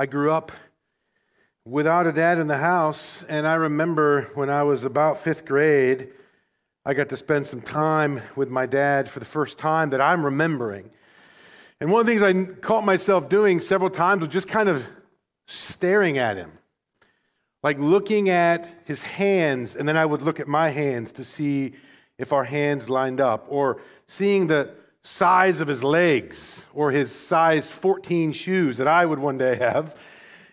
I grew up without a dad in the house, and I remember when I was about fifth grade, I got to spend some time with my dad for the first time that I'm remembering. And one of the things I caught myself doing several times was just kind of staring at him, like looking at his hands, and then I would look at my hands to see if our hands lined up, or seeing the size of his legs or his size 14 shoes that I would one day have,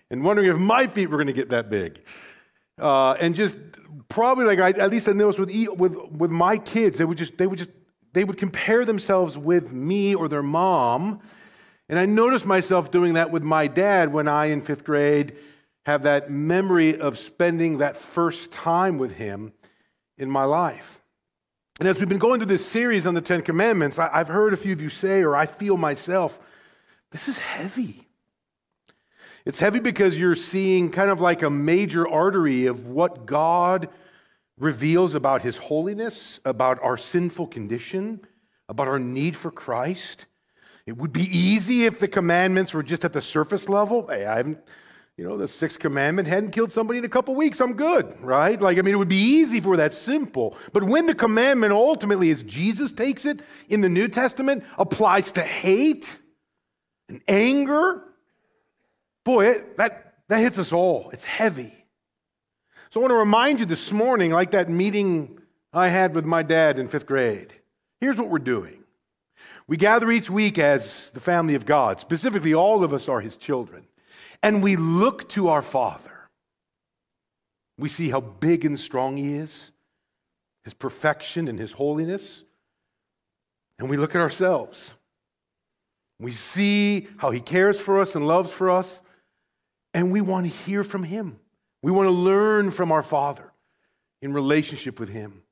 and wondering if my feet were going to get that big. Uh, and just probably like I, at least I noticed with, with with my kids, they would just they would just they would compare themselves with me or their mom, and I noticed myself doing that with my dad when I in fifth grade have that memory of spending that first time with him in my life. And as we've been going through this series on the Ten Commandments, I, have heard a few of you say, or I feel myself, this is heavy. It's heavy because you're seeing kind of like a major artery of what God reveals about his holiness, about our sinful condition, about our need for Christ. It would be easy if the commandments were just at the surface level. Hey, I haven't you know, the sixth commandment hadn't killed somebody in a couple weeks, I'm good, right? Like, I mean, it would be easy for that simple. But when the commandment ultimately, as Jesus takes it in the New Testament, applies to hate and anger, boy, it, that, that hits us all. It's heavy. So I want to remind you this morning, like that meeting I had with my dad in fifth grade. Here's what we're doing. We gather each week as the family of God. Specifically, all of us are his children and we look to our Father, we see how big and strong He is, His perfection and His holiness, and we look at ourselves. We see how He cares for us and loves for us, and we want to hear from Him. We want to learn from our Father in relationship with Him.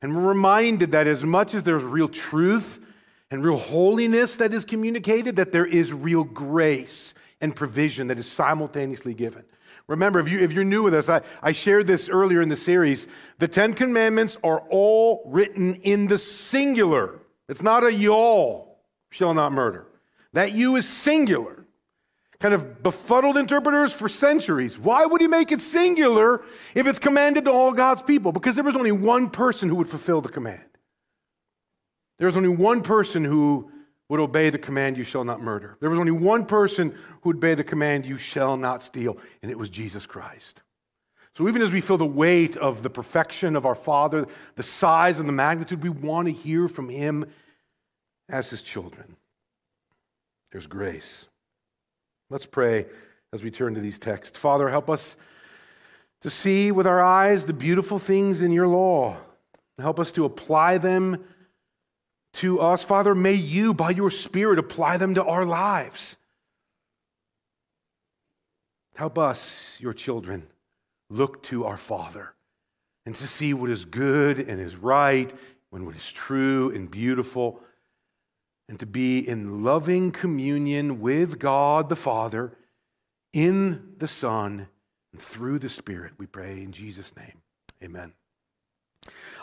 And we're reminded that as much as there's real truth and real holiness that is communicated, that there is real grace and provision that is simultaneously given. Remember, if, you, if you're new with us, I, I shared this earlier in the series. The Ten Commandments are all written in the singular. It's not a y'all shall not murder. That you is singular. Kind of befuddled interpreters for centuries. Why would he make it singular if it's commanded to all God's people? Because there was only one person who would fulfill the command. There was only one person who would obey the command, you shall not murder. There was only one person who would obey the command, you shall not steal, and it was Jesus Christ. So even as we feel the weight of the perfection of our Father, the size and the magnitude, we want to hear from Him as His children. There's grace. Let's pray as we turn to these texts. Father, help us to see with our eyes the beautiful things in your law. Help us to apply them to us. Father, may you, by your Spirit, apply them to our lives. Help us, your children, look to our Father and to see what is good and is right and what is true and beautiful, and to be in loving communion with God the Father, in the Son, and through the Spirit. We pray in Jesus' name. Amen.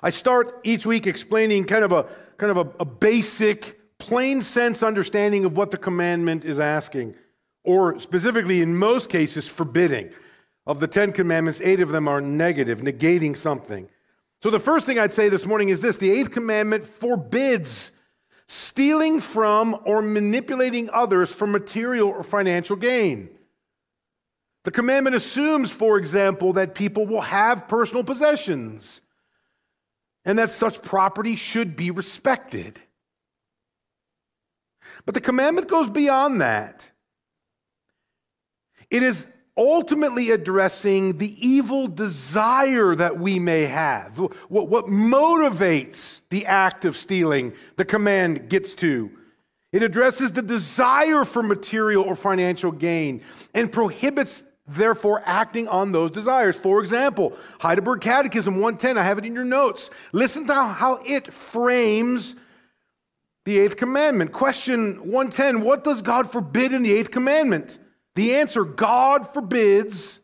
I start each week explaining kind of a kind of a, a basic, plain sense understanding of what the commandment is asking, or specifically, in most cases, forbidding. Of the Ten Commandments, eight of them are negative, negating something. So the first thing I'd say this morning is this the eighth commandment forbids stealing from or manipulating others for material or financial gain. The commandment assumes, for example, that people will have personal possessions and that such property should be respected. But the commandment goes beyond that. It is ultimately addressing the evil desire that we may have. What, what, motivates the act of stealing, the command gets to. It addresses the desire for material or financial gain and prohibits therefore acting on those desires. For example, Heidelberg Catechism 110, I have it in your notes. Listen to how it frames the eighth commandment. Question 110 What does God forbid in the eighth commandment? The answer God forbids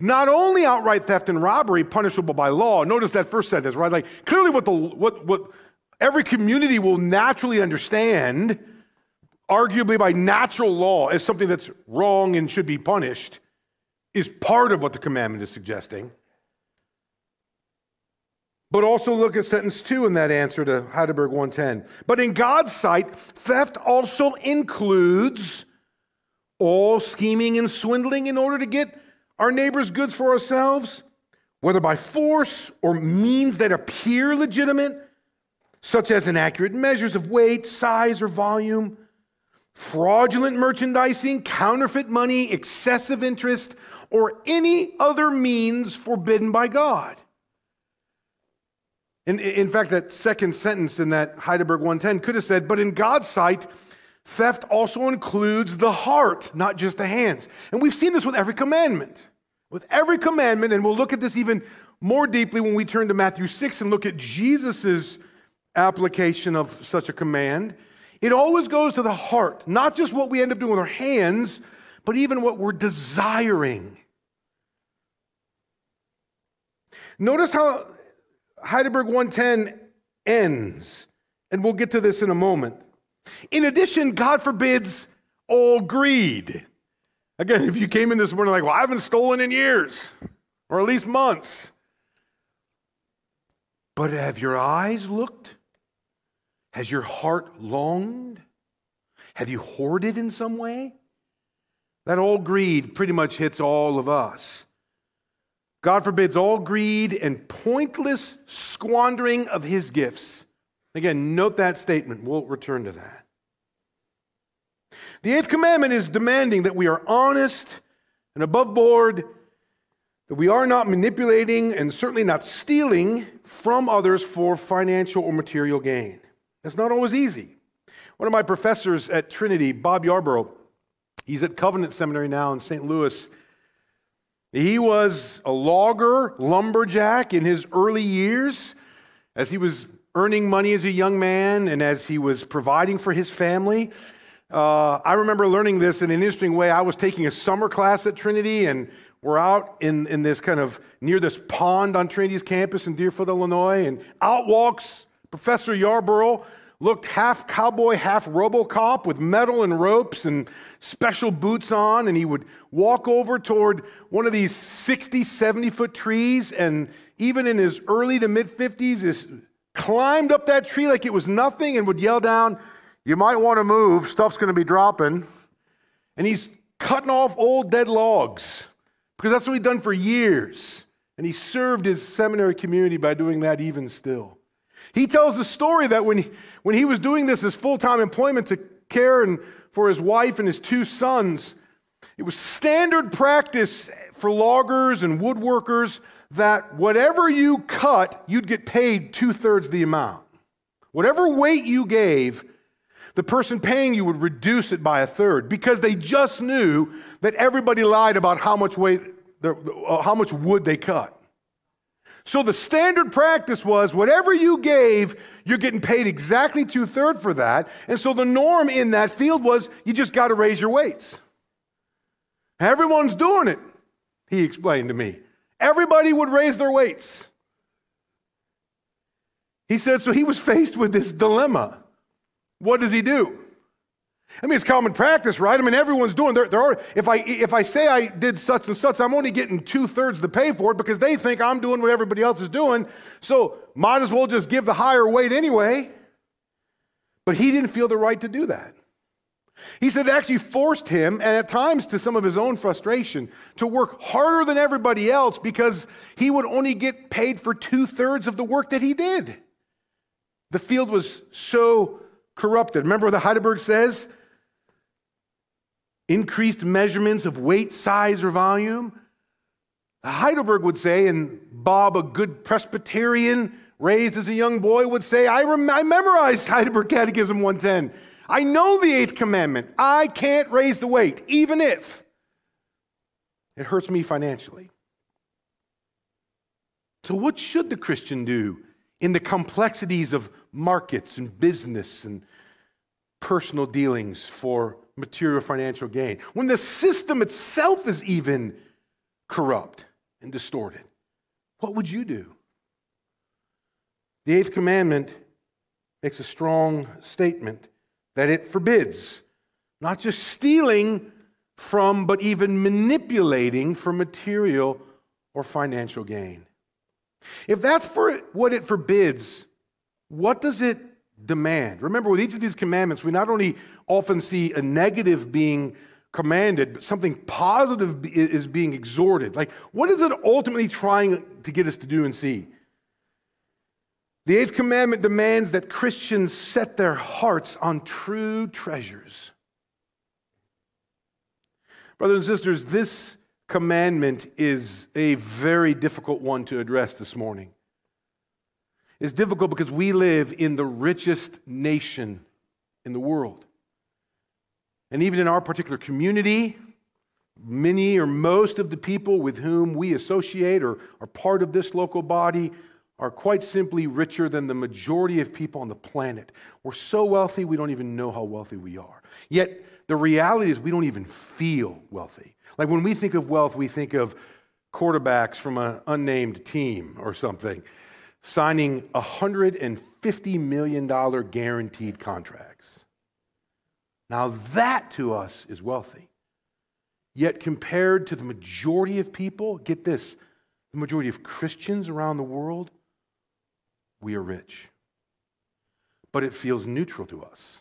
not only outright theft and robbery punishable by law. Notice that first sentence, right? Like clearly what the what what every community will naturally understand arguably by natural law, as something that's wrong and should be punished, is part of what the commandment is suggesting. But also look at sentence two in that answer to Heidelberg 110. But in God's sight, theft also includes all scheming and swindling in order to get our neighbor's goods for ourselves, whether by force or means that appear legitimate, such as inaccurate measures of weight, size, or volume, fraudulent merchandising, counterfeit money, excessive interest, or any other means forbidden by God. In, in fact, that second sentence in that Heidelberg 110 could have said, but in God's sight, theft also includes the heart, not just the hands. And we've seen this with every commandment. With every commandment, and we'll look at this even more deeply when we turn to Matthew 6 and look at Jesus' application of such a command. It always goes to the heart, not just what we end up doing with our hands, but even what we're desiring. Notice how Heidelberg 110 ends, and we'll get to this in a moment. In addition, God forbids all greed. Again, if you came in this morning like, well, I haven't stolen in years, or at least months. But have your eyes looked? Has your heart longed? Have you hoarded in some way? That old greed pretty much hits all of us. God forbids all greed and pointless squandering of his gifts. Again, note that statement. We'll return to that. The eighth commandment is demanding that we are honest and above board, that we are not manipulating and certainly not stealing from others for financial or material gain. That's not always easy. One of my professors at Trinity, Bob Yarbrough, he's at Covenant Seminary now in St. Louis. He was a logger, lumberjack in his early years as he was earning money as a young man and as he was providing for his family. Uh, I remember learning this in an interesting way. I was taking a summer class at Trinity, and we're out in, in this kind of near this pond on Trinity's campus in Deerfield, Illinois, and out walks Professor Yarbrough looked half cowboy, half Robocop with metal and ropes and special boots on. And he would walk over toward one of these 60, 70 foot trees. And even in his early to mid 50s, climbed up that tree like it was nothing and would yell down, You might want to move, stuff's going to be dropping. And he's cutting off old dead logs because that's what he'd done for years. And he served his seminary community by doing that even still. He tells the story that when he, when he was doing this as full time employment to care and for his wife and his two sons, it was standard practice for loggers and woodworkers that whatever you cut, you'd get paid two thirds the amount. Whatever weight you gave, the person paying you would reduce it by a third because they just knew that everybody lied about how much weight, how much wood they cut. So the standard practice was whatever you gave, you're getting paid exactly two thirds for that. And so the norm in that field was you just got to raise your weights. Everyone's doing it, he explained to me. Everybody would raise their weights. He said, so he was faced with this dilemma. What does he do? I mean, it's common practice, right? I mean, everyone's doing. There, there are. If I if I say I did such and such, I'm only getting two thirds the pay for it because they think I'm doing what everybody else is doing. So might as well just give the higher weight anyway. But he didn't feel the right to do that. He said it actually forced him, and at times to some of his own frustration, to work harder than everybody else because he would only get paid for two thirds of the work that he did. The field was so corrupted. Remember what the Heidelberg says? Increased measurements of weight, size, or volume. Heidelberg would say, and Bob, a good Presbyterian raised as a young boy, would say, I, rem- I memorized Heidelberg Catechism 110. I know the eighth commandment. I can't raise the weight, even if it hurts me financially. So, what should the Christian do in the complexities of markets and business and personal dealings for material financial gain, when the system itself is even corrupt and distorted, what would you do? The eighth commandment makes a strong statement that it forbids Not just stealing from, but even manipulating for material or financial gain. If that's for what it forbids, what does it demand? Remember, with each of these commandments, we not only often see a negative being commanded, but something positive is being exhorted. Like, what is it ultimately trying to get us to do and see? The eighth commandment demands that Christians set their hearts on true treasures. Brothers and sisters, this commandment is a very difficult one to address this morning. It's difficult because we live in the richest nation in the world. And even in our particular community, many or most of the people with whom we associate or are part of this local body are quite simply richer than the majority of people on the planet. We're so wealthy, we don't even know how wealthy we are. Yet, the reality is, we don't even feel wealthy. Like when we think of wealth, we think of quarterbacks from an unnamed team or something signing $150 million guaranteed contracts. Now, that to us is wealthy. Yet, compared to the majority of people, get this the majority of Christians around the world, we are rich. But it feels neutral to us,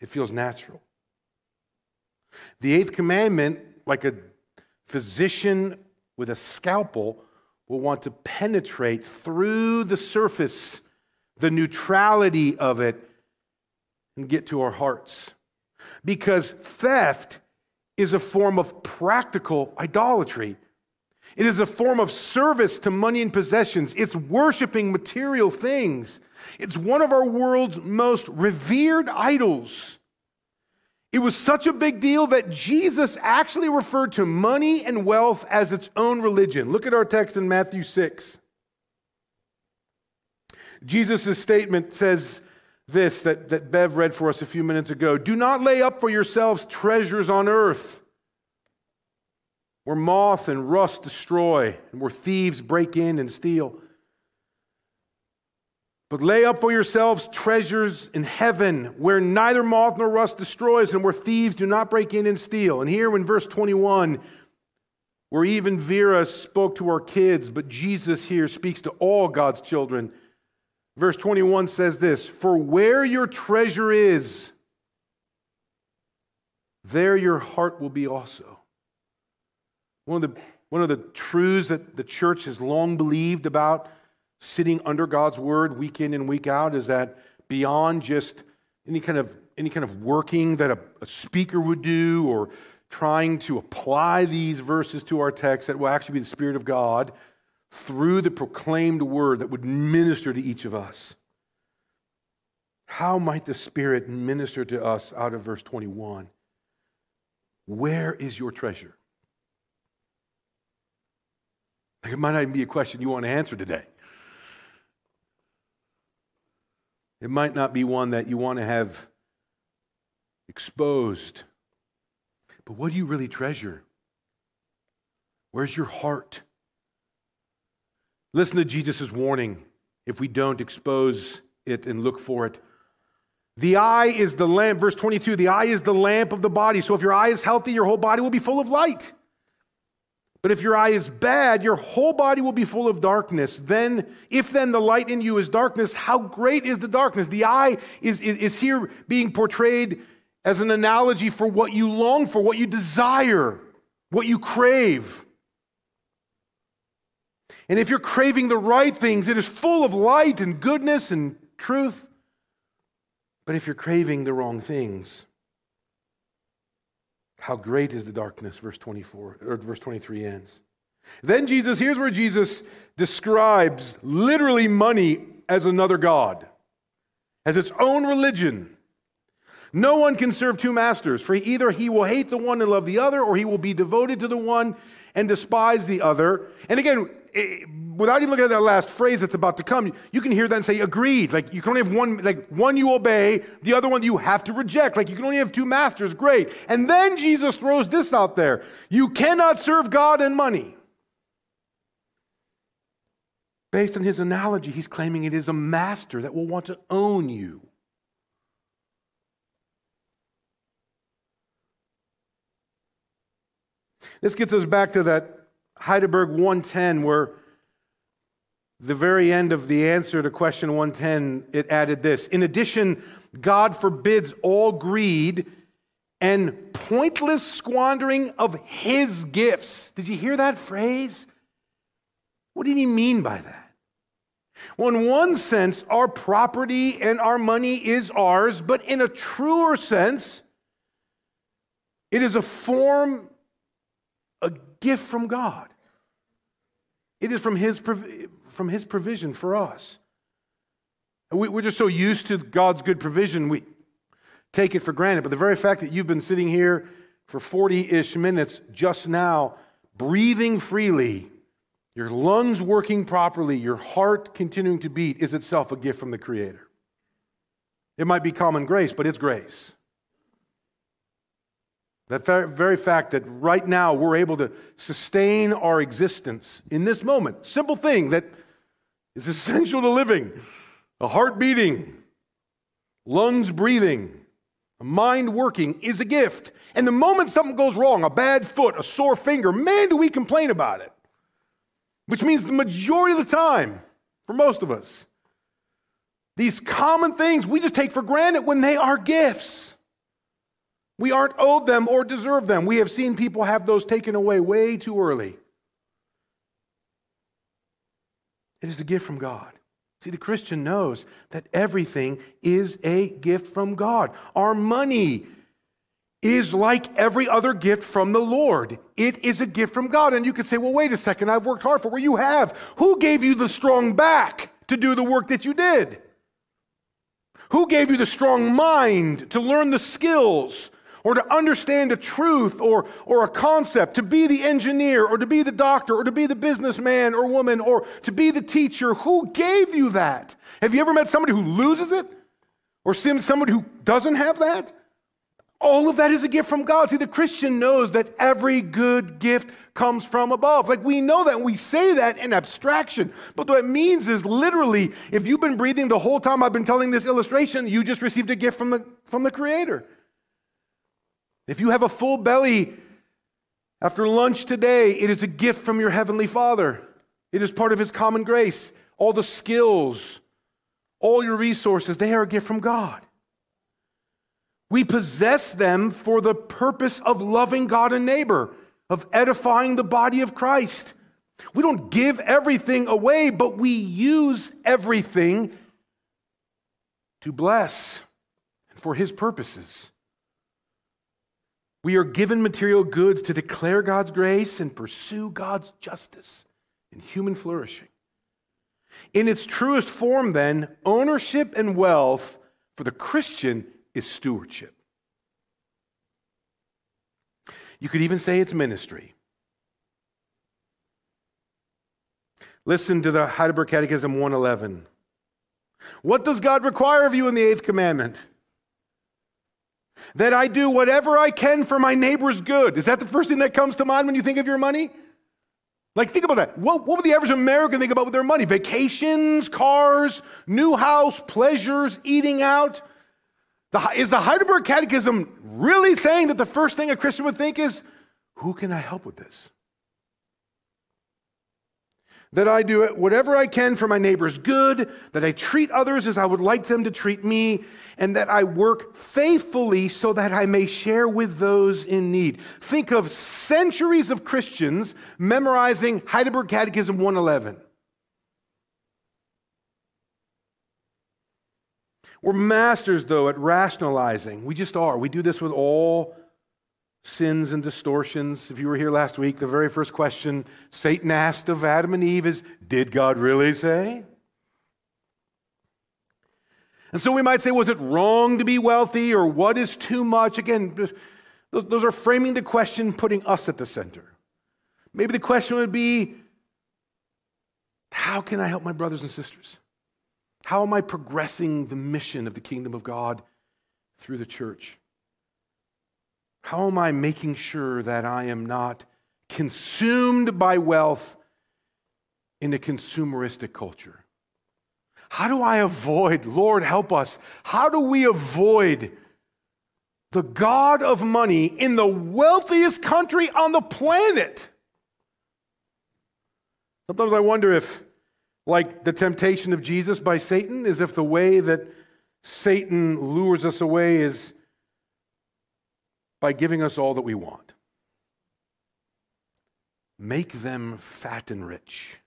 it feels natural. The eighth commandment, like a physician with a scalpel, will want to penetrate through the surface, the neutrality of it, and get to our hearts. Because theft is a form of practical idolatry. It is a form of service to money and possessions. It's worshiping material things. It's one of our world's most revered idols. It was such a big deal that Jesus actually referred to money and wealth as its own religion. Look at our text in Matthew 6. Jesus' statement says this that, that Bev read for us a few minutes ago Do not lay up for yourselves treasures on earth where moth and rust destroy and where thieves break in and steal. But lay up for yourselves treasures in heaven where neither moth nor rust destroys and where thieves do not break in and steal. And here in verse 21, where even Vera spoke to our kids, but Jesus here speaks to all God's children. Verse 21 says this For where your treasure is, there your heart will be also. One of the, one of the truths that the church has long believed about sitting under God's word week in and week out is that beyond just any kind of any kind of working that a, a speaker would do or trying to apply these verses to our text that will actually be the Spirit of God through the proclaimed word that would minister to each of us. How might the Spirit minister to us out of verse 21? Where is your treasure? It might not even be a question you want to answer today. It might not be one that you want to have exposed. But what do you really treasure? Where's your heart? Listen to Jesus' warning if we don't expose it and look for it. The eye is the lamp, verse 22, the eye is the lamp of the body. So if your eye is healthy, your whole body will be full of light. But if your eye is bad, your whole body will be full of darkness. Then, if then the light in you is darkness, how great is the darkness? The eye is, is, is, here being portrayed as an analogy for what you long for, what you desire, what you crave. And if you're craving the right things, it is full of light and goodness and truth. But if you're craving the wrong things, how great is the darkness, verse 24, or verse 23 ends. Then Jesus, here's where Jesus describes literally money as another God, as its own religion. No one can serve two masters, for either he will hate the one and love the other, or he will be devoted to the one and despise the other. And again, without even looking at that last phrase that's about to come, you can hear that and say, agreed. Like you can only have one, like one you obey, the other one you have to reject. Like you can only have two masters, great. And then Jesus throws this out there you cannot serve God and money. Based on his analogy, he's claiming it is a master that will want to own you. This gets us back to that Heidelberg 110, where the very end of the answer to question 110, it added this In addition, God forbids all greed and pointless squandering of his gifts. Did you hear that phrase? What did he mean by that? Well, in one sense, our property and our money is ours, but in a truer sense, it is a form, a gift from God. It is from his, from his provision for us. We, we're just so used to God's good provision, we take it for granted. But the very fact that you've been sitting here for 40 ish minutes just now, breathing freely, your lungs working properly, your heart continuing to beat, is itself a gift from the Creator. It might be common grace, but it's grace. That very fact that right now we're able to sustain our existence in this moment, simple thing that is essential to living a heart beating, lungs breathing, a mind working is a gift. And the moment something goes wrong, a bad foot, a sore finger, man, do we complain about it. Which means the majority of the time, for most of us, these common things we just take for granted when they are gifts. We aren't owed them or deserve them. We have seen people have those taken away way too early. It is a gift from God. See, the Christian knows that everything is a gift from God. Our money is like every other gift from the Lord. It is a gift from God. And you could say, well, wait a second, I've worked hard for. Well, you have. Who gave you the strong back to do the work that you did? Who gave you the strong mind to learn the skills or to understand a truth or, or a concept, to be the engineer or to be the doctor or to be the businessman or woman or to be the teacher. Who gave you that? Have you ever met somebody who loses it or seen somebody who doesn't have that? All of that is a gift from God. See, the Christian knows that every good gift comes from above. Like we know that and we say that in abstraction. But what it means is literally, if you've been breathing the whole time I've been telling this illustration, you just received a gift from the, from the Creator. If you have a full belly after lunch today, it is a gift from your Heavenly Father. It is part of His common grace. All the skills, all your resources, they are a gift from God. We possess them for the purpose of loving God and neighbor, of edifying the body of Christ. We don't give everything away, but we use everything to bless for His purposes. We are given material goods to declare God's grace and pursue God's justice and human flourishing. In its truest form, then, ownership and wealth for the Christian is stewardship. You could even say it's ministry. Listen to the Heidelberg Catechism 111. What does God require of you in the eighth commandment? That I do whatever I can for my neighbor's good. Is that the first thing that comes to mind when you think of your money? Like, think about that. What, what would the average American think about with their money? Vacations, cars, new house, pleasures, eating out. The, is the Heidelberg Catechism really saying that the first thing a Christian would think is, who can I help with this? That I do whatever I can for my neighbor's good, that I treat others as I would like them to treat me, and that I work faithfully so that I may share with those in need. Think of centuries of Christians memorizing Heidelberg Catechism 111. We're masters, though, at rationalizing. We just are. We do this with all sins and distortions. If you were here last week, the very first question Satan asked of Adam and Eve is Did God really say? And so we might say, Was it wrong to be wealthy or what is too much? Again, those are framing the question, putting us at the center. Maybe the question would be How can I help my brothers and sisters? How am I progressing the mission of the kingdom of God through the church? How am I making sure that I am not consumed by wealth in a consumeristic culture? How do I avoid, Lord, help us, how do we avoid the God of money in the wealthiest country on the planet. Sometimes I wonder if, like the temptation of Jesus by Satan, is if the way that Satan lures us away is by giving us all that we want. Make them fat and rich,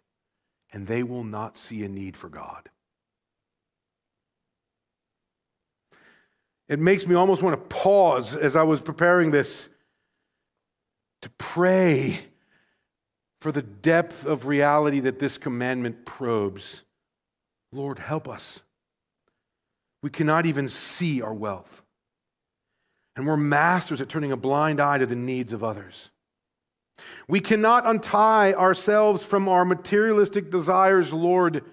and they will not see a need for God. It makes me almost want to pause as I was preparing this to pray for the depth of reality that this commandment probes. Lord, help us. We cannot even see our wealth. And we're masters at turning a blind eye to the needs of others. We cannot untie ourselves from our materialistic desires. Lord,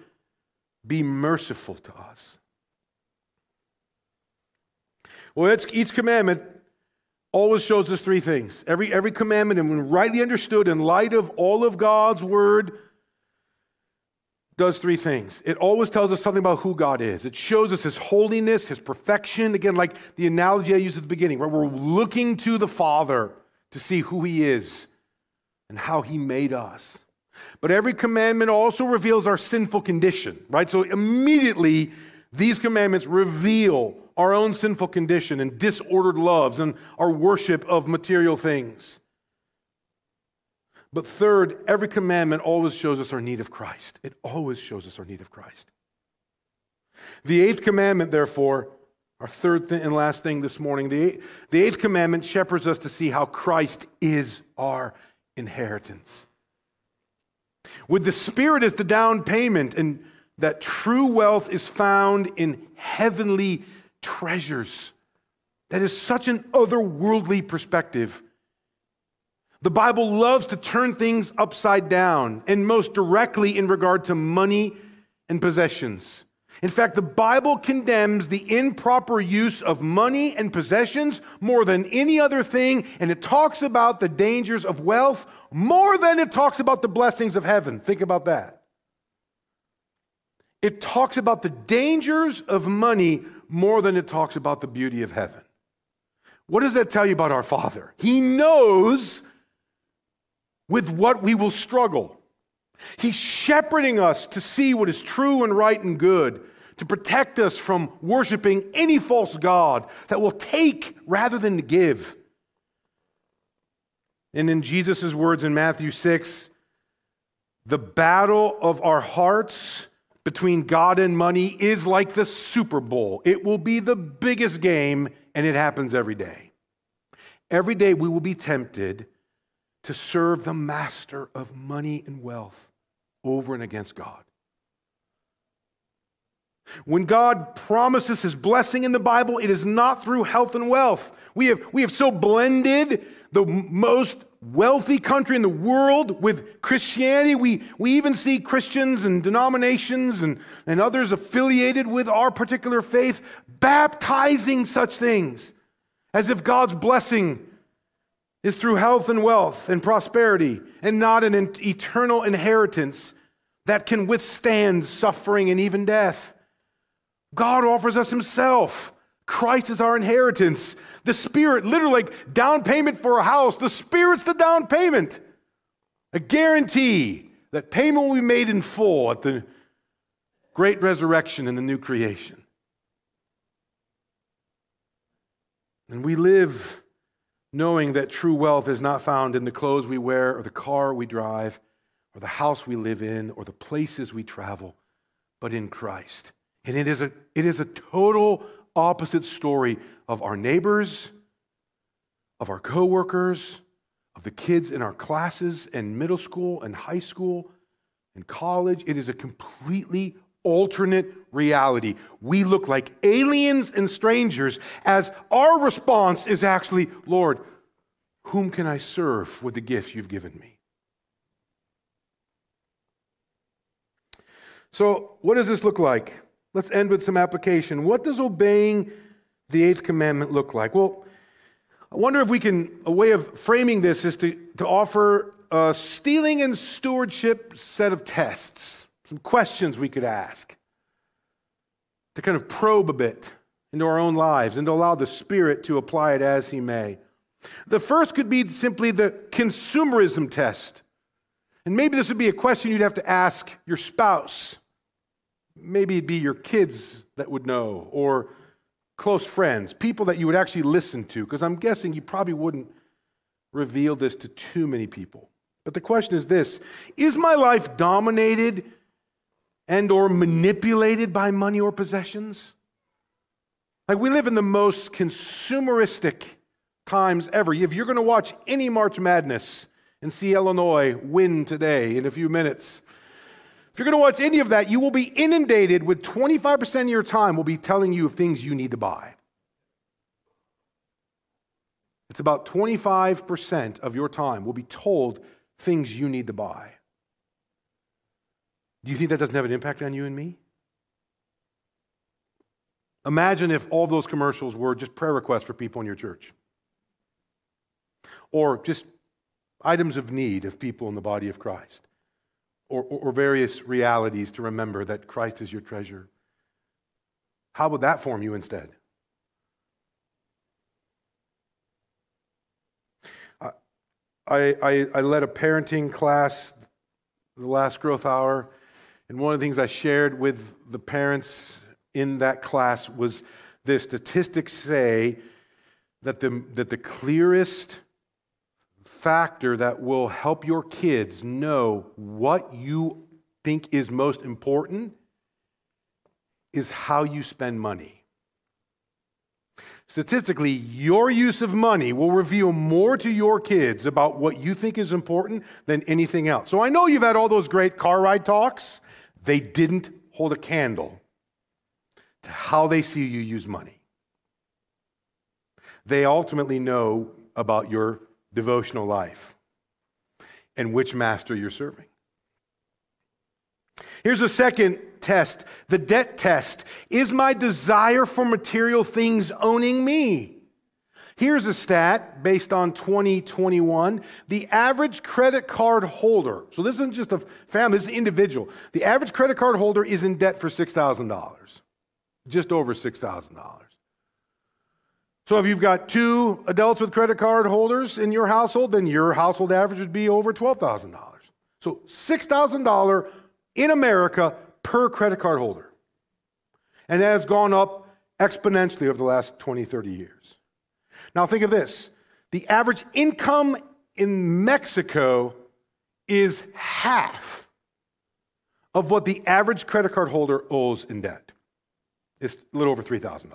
be merciful to us. Well, each commandment always shows us three things. Every, every commandment, and when rightly understood in light of all of God's word, does three things. It always tells us something about who God is. It shows us his holiness, his perfection. Again, like the analogy I used at the beginning, where we're looking to the Father to see who he is and how he made us. But every commandment also reveals our sinful condition, right? So immediately, these commandments reveal our own sinful condition and disordered loves and our worship of material things. But third, every commandment always shows us our need of Christ. It always shows us our need of Christ. The eighth commandment, therefore, our third and last thing this morning, the, the eighth commandment shepherds us to see how Christ is our inheritance. With the Spirit as the down payment, and that true wealth is found in heavenly treasures. That is such an otherworldly perspective. The Bible loves to turn things upside down, and most directly in regard to money and possessions. In fact, the Bible condemns the improper use of money and possessions more than any other thing, and it talks about the dangers of wealth more than it talks about the blessings of heaven. Think about that. It talks about the dangers of money more than it talks about the beauty of heaven. What does that tell you about our Father? He knows with what we will struggle. He's shepherding us to see what is true and right and good, to protect us from worshiping any false God that will take rather than give. And in Jesus' words in Matthew 6, the battle of our hearts between God and money is like the Super Bowl. It will be the biggest game, and it happens every day. Every day we will be tempted to serve the master of money and wealth over and against God. When God promises his blessing in the Bible, it is not through health and wealth. We have, we have so blended the most wealthy country in the world with Christianity. We, we even see Christians and denominations and, and others affiliated with our particular faith baptizing such things as if God's blessing is through health and wealth and prosperity and not an eternal inheritance that can withstand suffering and even death. God offers us Himself. Christ is our inheritance. The Spirit, literally like down payment for a house, the Spirit's the down payment. A guarantee that payment will be made in full at the great resurrection and the new creation. And we live knowing that true wealth is not found in the clothes we wear or the car we drive or the house we live in or the places we travel, but in Christ. And it is a, it is a total opposite story of our neighbors, of our coworkers, of the kids in our classes and middle school and high school and college. It is a completely alternate reality. We look like aliens and strangers as our response is actually, Lord, whom can I serve with the gifts you've given me? So, what does this look like? Let's end with some application. What does obeying the eighth commandment look like? Well, I wonder if we can, a way of framing this is to, to offer a stealing and stewardship set of tests, some questions we could ask to kind of probe a bit into our own lives and to allow the Spirit to apply it as He may. The first could be simply the consumerism test. And maybe this would be a question you'd have to ask your spouse. Maybe it'd be your kids that would know, or close friends, people that you would actually listen to, because I'm guessing you probably wouldn't reveal this to too many people. But the question is this Is my life dominated and or manipulated by money or possessions? Like we live in the most consumeristic times ever. If you're going to watch any March Madness and see Illinois win today in a few minutes, if you're going to watch any of that, you will be inundated with 25% of your time will be telling you of things you need to buy. It's about 25% of your time will be told things you need to buy. Do you think that doesn't have an impact on you and me? Imagine if all those commercials were just prayer requests for people in your church, or just items of need of people in the body of Christ, or, or, or various realities to remember that Christ is your treasure. How would that form you instead? I, I, I led a parenting class the last growth hour, and one of the things I shared with the parents in that class was the statistics say that the, that the clearest factor that will help your kids know what you think is most important is how you spend money. Statistically, your use of money will reveal more to your kids about what you think is important than anything else. So I know you've had all those great car ride talks. They didn't hold a candle to how they see you use money. They ultimately know about your devotional life and which master you're serving. Here's a second test the debt test. Is my desire for material things owning me? Here's a stat based on 2021. The average credit card holder, so this isn't just a family, this is an individual. The average credit card holder is in debt for $6,000 just over $6,000. So if you've got two adults with credit card holders in your household, then your household average would be over $12,000. So $6,000 in America per credit card holder. And that has gone up exponentially over the last 20, 30 years. Now think of this the average income in Mexico is half of what the average credit card holder owes in debt. It's a little over $3,000.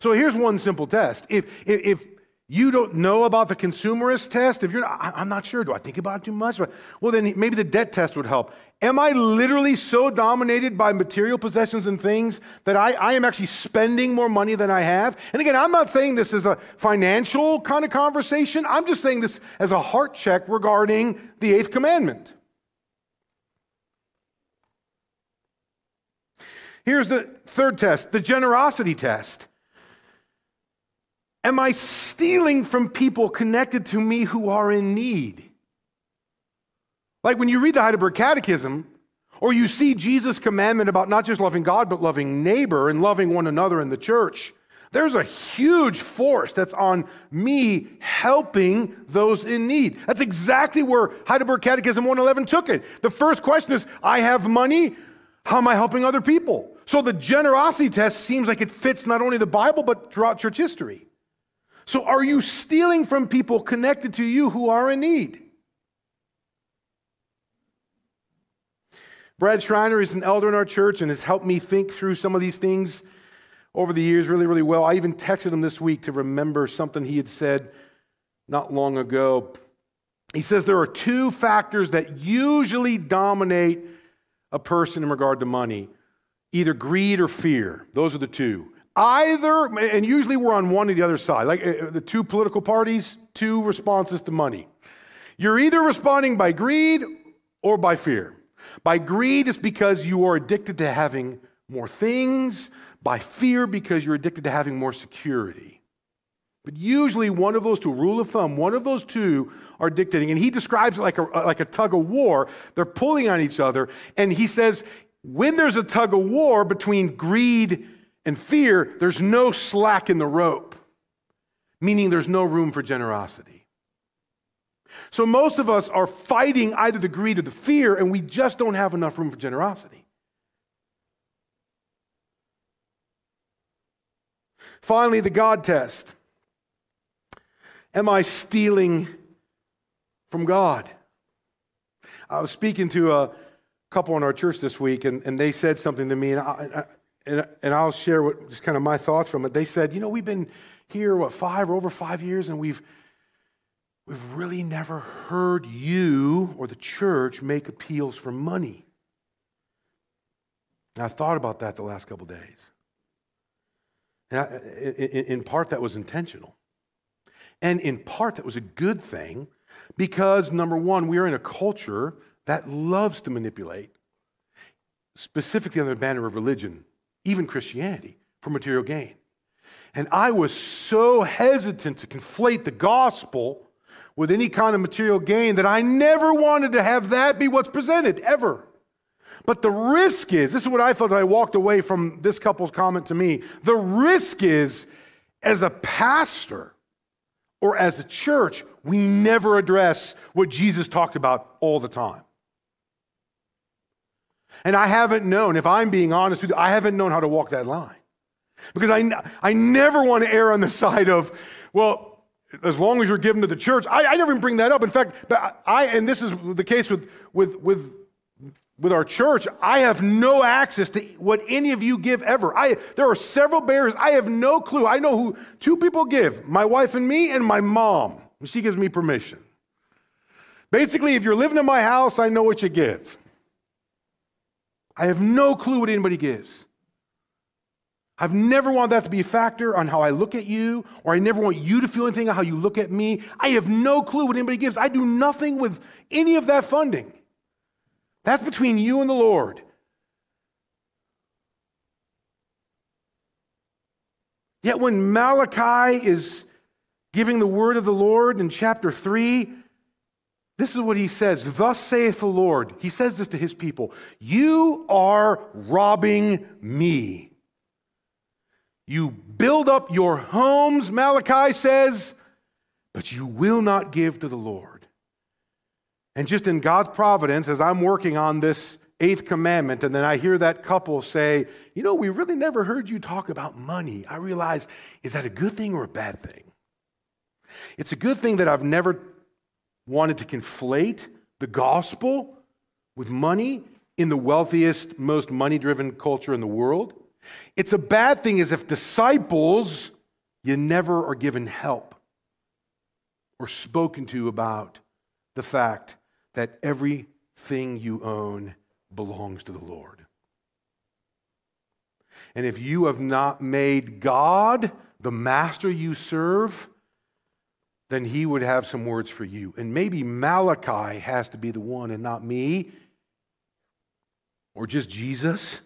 So here's one simple test. If, if, you don't know about the consumerist test, if you're not, I'm not sure, do I think about it too much? Well, then maybe the debt test would help. Am I literally so dominated by material possessions and things that I, I am actually spending more money than I have? And again, I'm not saying this is a financial kind of conversation. I'm just saying this as a heart check regarding the eighth commandment. Here's the third test the generosity test. Am I stealing from people connected to me who are in need? Like when you read the Heidelberg Catechism, or you see Jesus' commandment about not just loving God, but loving neighbor and loving one another in the church, there's a huge force that's on me helping those in need. That's exactly where Heidelberg Catechism 111 took it. The first question is I have money, how am I helping other people? So the generosity test seems like it fits not only the Bible, but throughout church history. So are you stealing from people connected to you who are in need? Brad Schreiner is an elder in our church and has helped me think through some of these things over the years really, really well. I even texted him this week to remember something he had said not long ago. He says there are two factors that usually dominate a person in regard to money either greed or fear. Those are the two. Either, and usually we're on one or the other side, like uh, the two political parties, two responses to money. You're either responding by greed or by fear. By greed, it's because you are addicted to having more things. By fear, because you're addicted to having more security. But usually, one of those two, rule of thumb, one of those two are dictating. And he describes it like a, like a tug of war. They're pulling on each other. And he says, when there's a tug of war between greed and fear, there's no slack in the rope, meaning there's no room for generosity. So most of us are fighting either the greed or the fear, and we just don't have enough room for generosity. Finally, the God test. Am I stealing from God? I was speaking to a couple in our church this week, and, and they said something to me, and, I, and, and I'll share what, just kind of my thoughts from it. They said, You know, we've been here, what, five or over five years, and we've, we've really never heard you or the church make appeals for money. And I thought about that the last couple days. I, in, in part, that was intentional. And in part, that was a good thing because, number one, we are in a culture that loves to manipulate, specifically under the banner of religion, even Christianity, for material gain. And I was so hesitant to conflate the gospel with any kind of material gain that I never wanted to have that be what's presented, ever. But the risk is this is what I felt I walked away from this couple's comment to me. The risk is, as a pastor or as a church, we never address what Jesus talked about all the time. And I haven't known, if I'm being honest with you, I haven't known how to walk that line. Because I, I never want to err on the side of, well, as long as you're given to the church. I, I never even bring that up. In fact, I, and this is the case with, with, with, with our church, I have no access to what any of you give ever. I, there are several barriers. I have no clue. I know who two people give my wife and me, and my mom. She gives me permission. Basically, if you're living in my house, I know what you give. I have no clue what anybody gives. I've never wanted that to be a factor on how I look at you, or I never want you to feel anything on how you look at me. I have no clue what anybody gives. I do nothing with any of that funding. That's between you and the Lord. Yet when Malachi is giving the word of the Lord in chapter 3, this is what he says Thus saith the Lord. He says this to his people You are robbing me. You build up your homes, Malachi says, but you will not give to the Lord. And just in God's providence, as I'm working on this eighth commandment, and then I hear that couple say, You know, we really never heard you talk about money. I realize, is that a good thing or a bad thing? It's a good thing that I've never wanted to conflate the gospel with money in the wealthiest, most money driven culture in the world. It's a bad thing as if disciples, you never are given help or spoken to about the fact that everything you own belongs to the Lord. And if you have not made God the master you serve, then he would have some words for you. And maybe Malachi has to be the one and not me or just Jesus.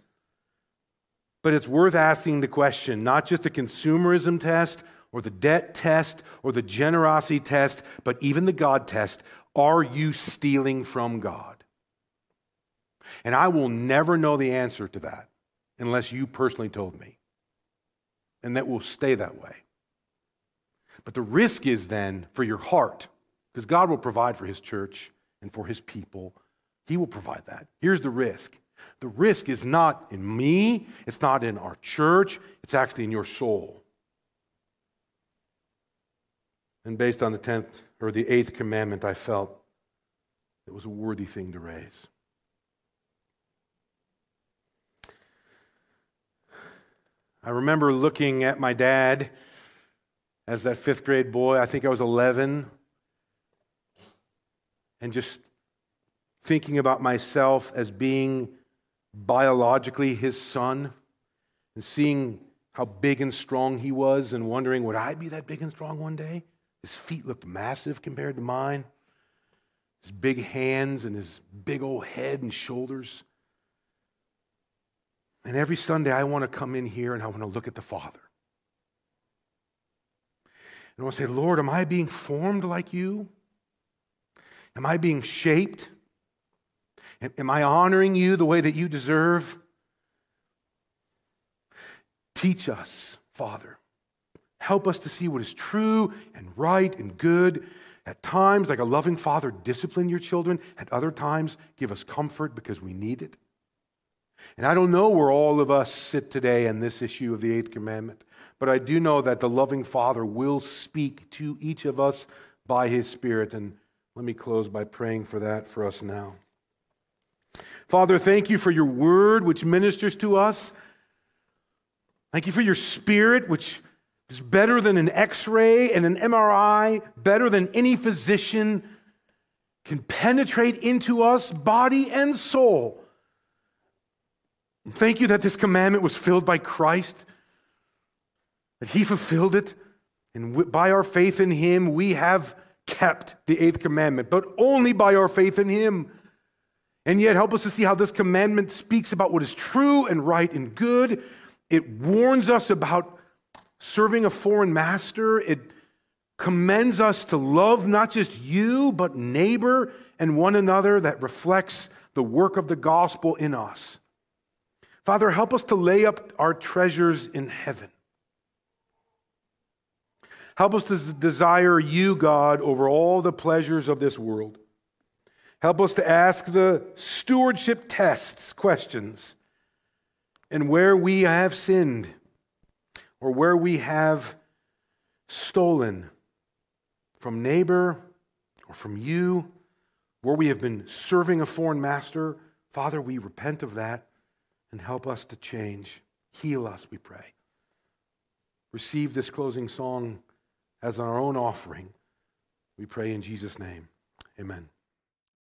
But it's worth asking the question not just the consumerism test or the debt test or the generosity test, but even the God test. Are you stealing from God? And I will never know the answer to that unless you personally told me. And that will stay that way. But the risk is then for your heart, because God will provide for his church and for his people. He will provide that. Here's the risk the risk is not in me, it's not in our church, it's actually in your soul. And based on the 10th or the 8th commandment, I felt it was a worthy thing to raise. I remember looking at my dad as that fifth grade boy. I think I was 11. And just thinking about myself as being biologically his son and seeing how big and strong he was and wondering, would I be that big and strong one day? His feet looked massive compared to mine. His big hands and his big old head and shoulders. And every Sunday, I want to come in here and I want to look at the Father. And to say, Lord, am I being formed like you? Am I being shaped? Am I honoring you the way that you deserve? Teach us, Father. Help us to see what is true and right and good. At times, like a loving father, discipline your children. At other times, give us comfort because we need it. And I don't know where all of us sit today in this issue of the eighth commandment, but I do know that the loving Father will speak to each of us by his Spirit. And let me close by praying for that for us now. Father, thank you for your word, which ministers to us. Thank you for your spirit, which is better than an x ray and an MRI, better than any physician can penetrate into us, body and soul. Thank you that this commandment was filled by Christ, that he fulfilled it, and by our faith in him, we have kept the eighth commandment, but only by our faith in him. And yet, help us to see how this commandment speaks about what is true and right and good. It warns us about serving a foreign master. It commends us to love not just you, but neighbor and one another that reflects the work of the gospel in us. Father, help us to lay up our treasures in heaven. Help us to desire you, God, over all the pleasures of this world. Help us to ask the stewardship tests questions and where we have sinned or where we have stolen from neighbor or from you, where we have been serving a foreign master. Father, we repent of that and help us to change. Heal us, we pray. Receive this closing song as our own offering. We pray in Jesus' name. Amen.